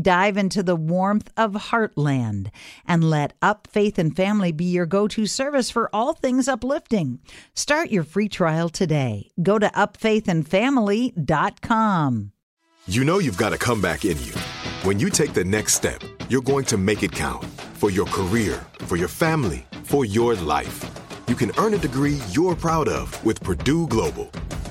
Dive into the warmth of Heartland and let Up Faith and Family be your go to service for all things uplifting. Start your free trial today. Go to upfaithandfamily.com. You know you've got a comeback in you. When you take the next step, you're going to make it count for your career, for your family, for your life. You can earn a degree you're proud of with Purdue Global.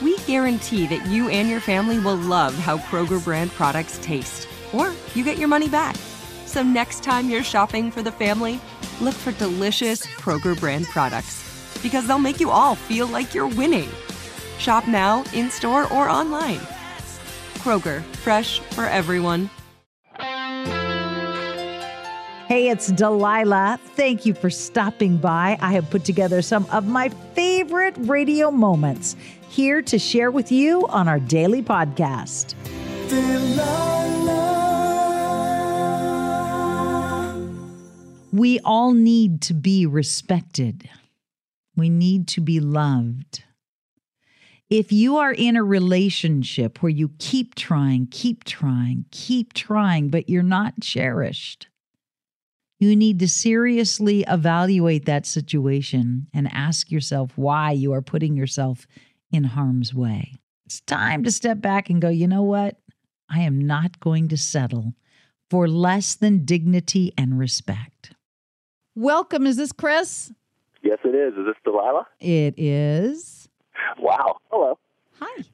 we guarantee that you and your family will love how Kroger brand products taste, or you get your money back. So next time you're shopping for the family, look for delicious Kroger brand products because they'll make you all feel like you're winning. Shop now, in store, or online. Kroger, fresh for everyone. Hey, it's Delilah. Thank you for stopping by. I have put together some of my favorite radio moments here to share with you on our daily podcast. We all need to be respected. We need to be loved. If you are in a relationship where you keep trying, keep trying, keep trying, but you're not cherished, you need to seriously evaluate that situation and ask yourself why you are putting yourself in harm's way. It's time to step back and go, you know what? I am not going to settle for less than dignity and respect. Welcome. Is this Chris? Yes, it is. Is this Delilah? It is. Wow. Hello. Hi.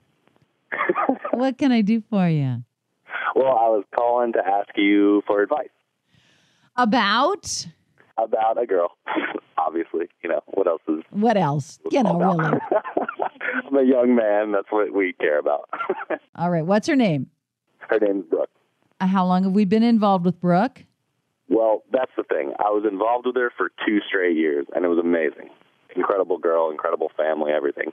what can I do for you? Well, I was calling to ask you for advice About about a girl. Obviously, you know what else is what else? You know, really. I'm a young man. That's what we care about. All right. What's her name? Her name's Brooke. Uh, How long have we been involved with Brooke? Well, that's the thing. I was involved with her for two straight years, and it was amazing. Incredible girl, incredible family, everything.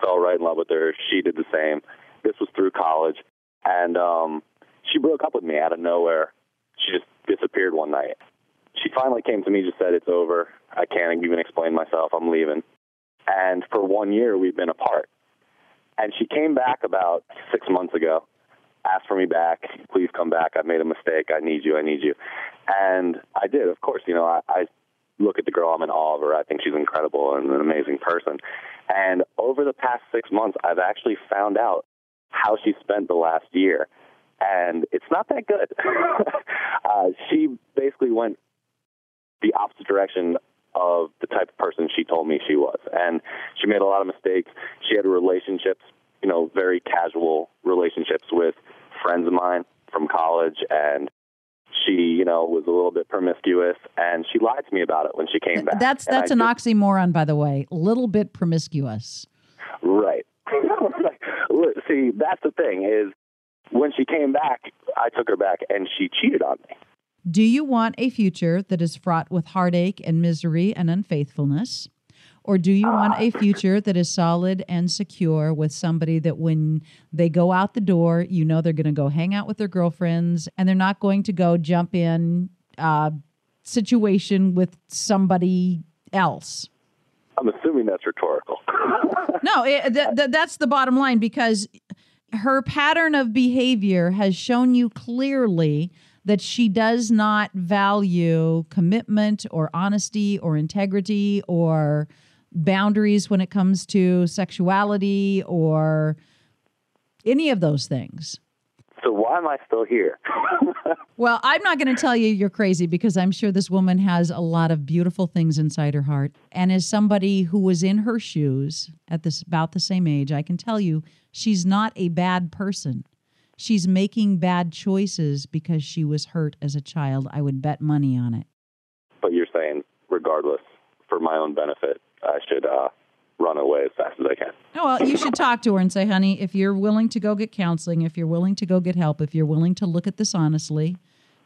Fell right in love with her. She did the same. This was through college, and um, she broke up with me out of nowhere. She just disappeared one night. She finally came to me, just said, "It's over. I can't even explain myself. I'm leaving." And for one year, we've been apart. And she came back about six months ago, asked for me back. Please come back. I made a mistake. I need you. I need you. And I did, of course. You know, I, I look at the girl. I'm in awe of her. I think she's incredible and an amazing person. And over the past six months, I've actually found out how she spent the last year. And it's not that good. uh, she basically went the opposite direction of the type of person she told me she was. And she made a lot of mistakes. She had relationships, you know, very casual relationships with friends of mine from college and she, you know, was a little bit promiscuous and she lied to me about it when she came back. That's that's an just- oxymoron, by the way. Little bit promiscuous. Right. See, that's the thing is when she came back, I took her back and she cheated on me. Do you want a future that is fraught with heartache and misery and unfaithfulness? Or do you want a future that is solid and secure with somebody that when they go out the door, you know they're going to go hang out with their girlfriends and they're not going to go jump in uh, situation with somebody else? I'm assuming that's rhetorical. No, it, th- th- that's the bottom line because her pattern of behavior has shown you clearly that she does not value commitment or honesty or integrity or boundaries when it comes to sexuality or any of those things. So why am I still here? well, I'm not going to tell you you're crazy because I'm sure this woman has a lot of beautiful things inside her heart. And as somebody who was in her shoes at this about the same age, I can tell you she's not a bad person. She's making bad choices because she was hurt as a child. I would bet money on it. But you're saying, regardless, for my own benefit, I should uh, run away as fast as I can. Oh, well, you should talk to her and say, honey, if you're willing to go get counseling, if you're willing to go get help, if you're willing to look at this honestly,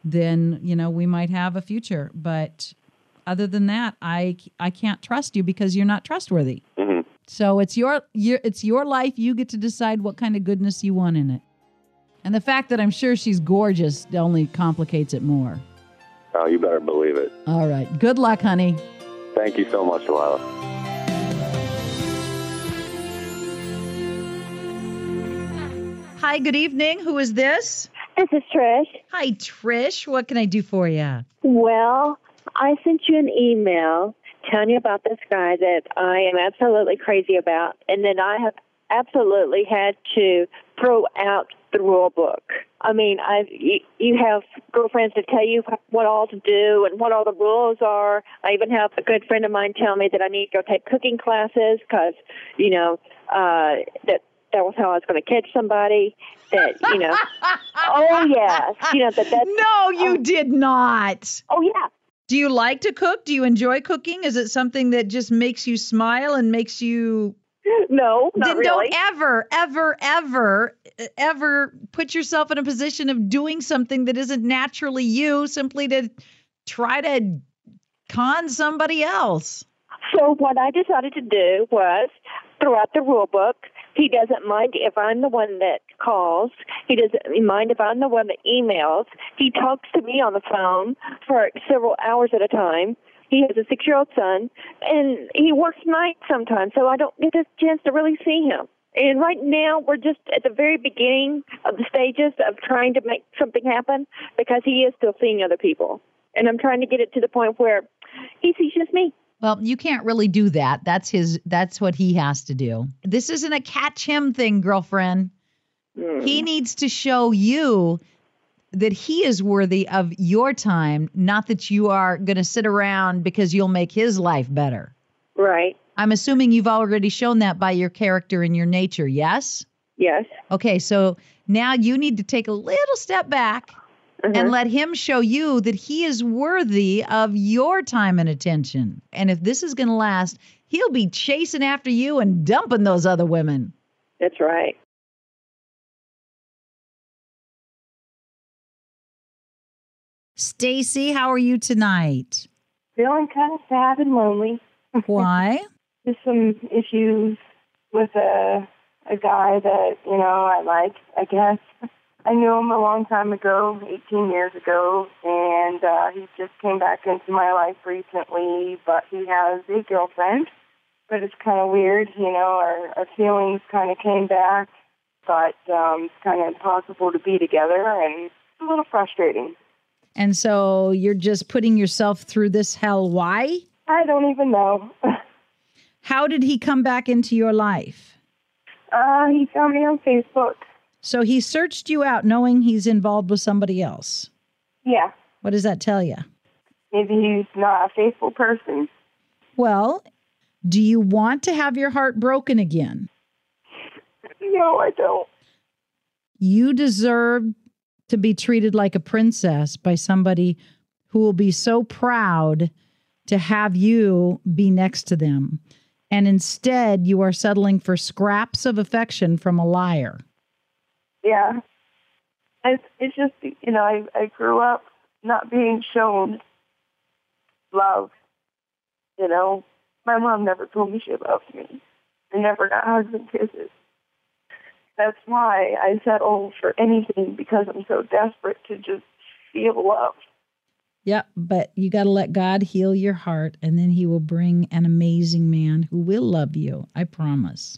then, you know, we might have a future. But other than that, I, I can't trust you because you're not trustworthy. Mm-hmm. So it's your, your it's your life. You get to decide what kind of goodness you want in it. And the fact that I'm sure she's gorgeous only complicates it more. Oh, you better believe it. All right. Good luck, honey. Thank you so much, Delilah. Hi, good evening. Who is this? This is Trish. Hi, Trish. What can I do for you? Well, I sent you an email telling you about this guy that I am absolutely crazy about, and then I have absolutely had to throw out the rule book. I mean, I you, you have girlfriends that tell you what all to do and what all the rules are. I even have a good friend of mine tell me that I need to go take cooking classes because you know uh, that that was how I was going to catch somebody. That you know, oh yes, you know that that. No, you oh, did not. Oh yeah. Do you like to cook? Do you enjoy cooking? Is it something that just makes you smile and makes you no, not then really. don't ever, ever, ever, ever put yourself in a position of doing something that isn't naturally you simply to try to con somebody else. So what I decided to do was throw out the rule book. He doesn't mind if I'm the one that calls. He doesn't mind if I'm the one that emails. He talks to me on the phone for several hours at a time. He has a six year old son, and he works nights sometimes, so I don't get a chance to really see him. And right now, we're just at the very beginning of the stages of trying to make something happen because he is still seeing other people. And I'm trying to get it to the point where he sees just me. Well, you can't really do that. That's his that's what he has to do. This isn't a catch him thing, girlfriend. Mm. He needs to show you that he is worthy of your time, not that you are going to sit around because you'll make his life better. Right. I'm assuming you've already shown that by your character and your nature, yes? Yes. Okay, so now you need to take a little step back and Uh-huh. let him show you that he is worthy of your time and attention. And if this is going to last, he'll be chasing after you and dumping those other women. That's right. Stacy, how are you tonight? feeling kind of sad and lonely. Why? Just some issues with a a guy that you know I like. I guess I knew him a long time ago, 18 years ago, and uh, he just came back into my life recently. But he has a girlfriend. But it's kind of weird, you know. Our our feelings kind of came back, but um, it's kind of impossible to be together, and it's a little frustrating. And so you're just putting yourself through this hell. Why? I don't even know. How did he come back into your life? uh, he found me on Facebook. So he searched you out knowing he's involved with somebody else. Yeah. What does that tell you? Maybe he's not a faithful person. Well, do you want to have your heart broken again? No, I don't. You deserve to be treated like a princess by somebody who will be so proud to have you be next to them. And instead, you are settling for scraps of affection from a liar. Yeah. It's, it's just, you know, I, I grew up not being shown love. You know, my mom never told me she loved me. I never got hugs and kisses. That's why I settle for anything because I'm so desperate to just feel love. Yep, but you got to let God heal your heart, and then He will bring an amazing man who will love you. I promise.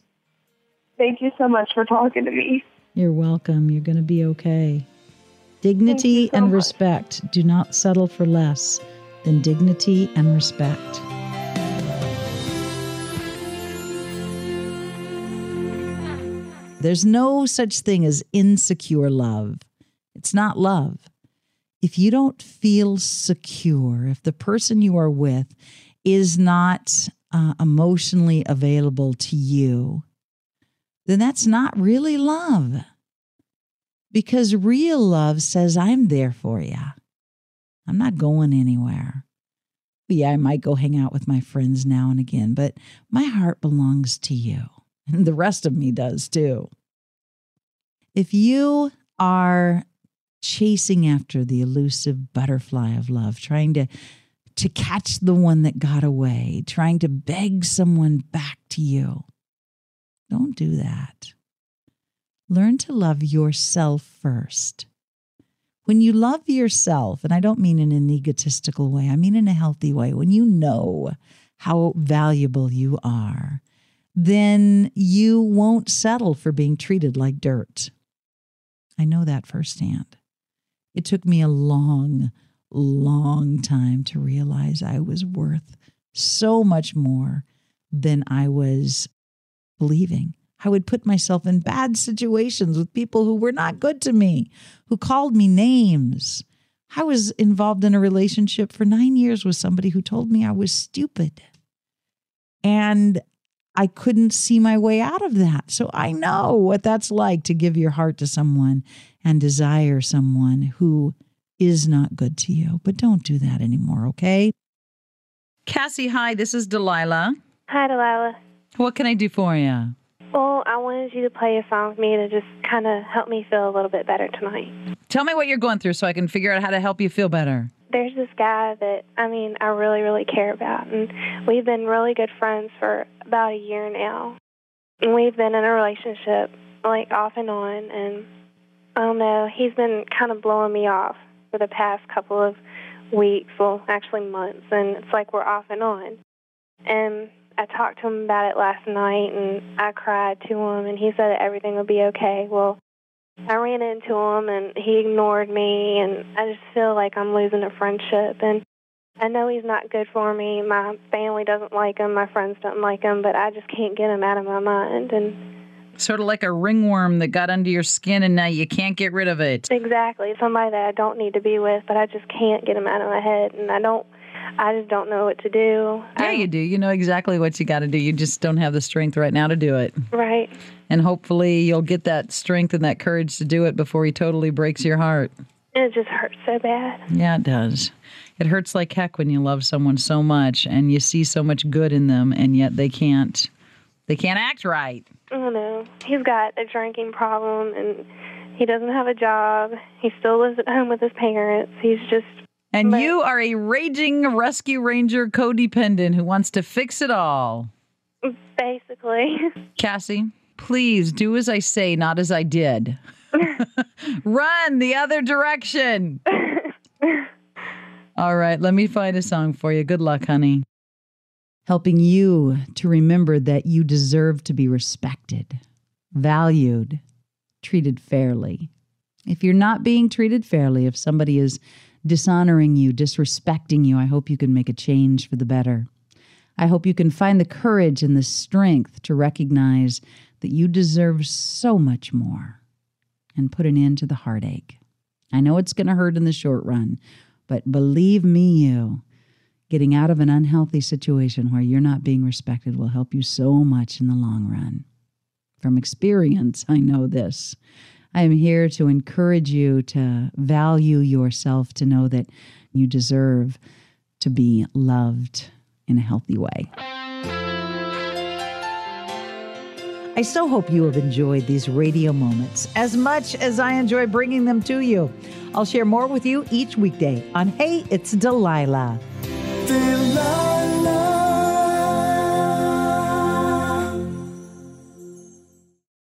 Thank you so much for talking to me. You're welcome. You're going to be okay. Dignity so and much. respect. Do not settle for less than dignity and respect. There's no such thing as insecure love. It's not love. If you don't feel secure, if the person you are with is not uh, emotionally available to you, then that's not really love. Because real love says, I'm there for you. I'm not going anywhere. Yeah, I might go hang out with my friends now and again, but my heart belongs to you. And the rest of me does too. If you are chasing after the elusive butterfly of love, trying to to catch the one that got away, trying to beg someone back to you. Don't do that. Learn to love yourself first. When you love yourself, and I don't mean in an egotistical way, I mean in a healthy way, when you know how valuable you are, then you won't settle for being treated like dirt. I know that firsthand. It took me a long, long time to realize I was worth so much more than I was believing. I would put myself in bad situations with people who were not good to me, who called me names. I was involved in a relationship for nine years with somebody who told me I was stupid. And I couldn't see my way out of that. So I know what that's like to give your heart to someone and desire someone who is not good to you. But don't do that anymore, okay? Cassie, hi, this is Delilah. Hi, Delilah. What can I do for you? Well, I wanted you to play a song with me to just kind of help me feel a little bit better tonight. Tell me what you're going through so I can figure out how to help you feel better. There's this guy that, I mean, I really, really care about, and we've been really good friends for about a year now. And we've been in a relationship, like, off and on, and I don't know, he's been kind of blowing me off for the past couple of weeks, well, actually months, and it's like we're off and on. And I talked to him about it last night and I cried to him and he said that everything would be okay. Well, I ran into him and he ignored me and I just feel like I'm losing a friendship and I know he's not good for me. My family doesn't like him, my friends don't like him, but I just can't get him out of my mind and Sort of like a ringworm that got under your skin and now you can't get rid of it. Exactly. Somebody that I don't need to be with, but I just can't get him out of my head and I don't I just don't know what to do. Yeah, you do. You know exactly what you got to do. You just don't have the strength right now to do it. Right. And hopefully you'll get that strength and that courage to do it before he totally breaks your heart. It just hurts so bad. Yeah, it does. It hurts like heck when you love someone so much and you see so much good in them and yet they can't they can't act right. I don't know. He's got a drinking problem and he doesn't have a job. He still lives at home with his parents. He's just and but, you are a raging rescue ranger codependent who wants to fix it all. Basically. Cassie, please do as I say, not as I did. Run the other direction. all right, let me find a song for you. Good luck, honey. Helping you to remember that you deserve to be respected, valued, treated fairly. If you're not being treated fairly, if somebody is dishonoring you, disrespecting you, I hope you can make a change for the better. I hope you can find the courage and the strength to recognize that you deserve so much more and put an end to the heartache. I know it's going to hurt in the short run, but believe me, you, getting out of an unhealthy situation where you're not being respected will help you so much in the long run. From experience, I know this. I am here to encourage you to value yourself, to know that you deserve to be loved in a healthy way. I so hope you have enjoyed these radio moments as much as I enjoy bringing them to you. I'll share more with you each weekday on Hey, It's Delilah. Delilah.